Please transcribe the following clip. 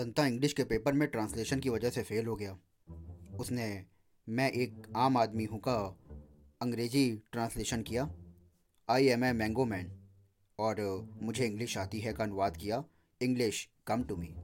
संता English के paper में translation की वजह से फेल हो गया। उसने मैं एक आम आदमी हूँ का अंग्रेज़ी ट्रांसलेशन किया। I am a mango man और मुझे इंग्लिश आती है का अनुवाद किया। English come to me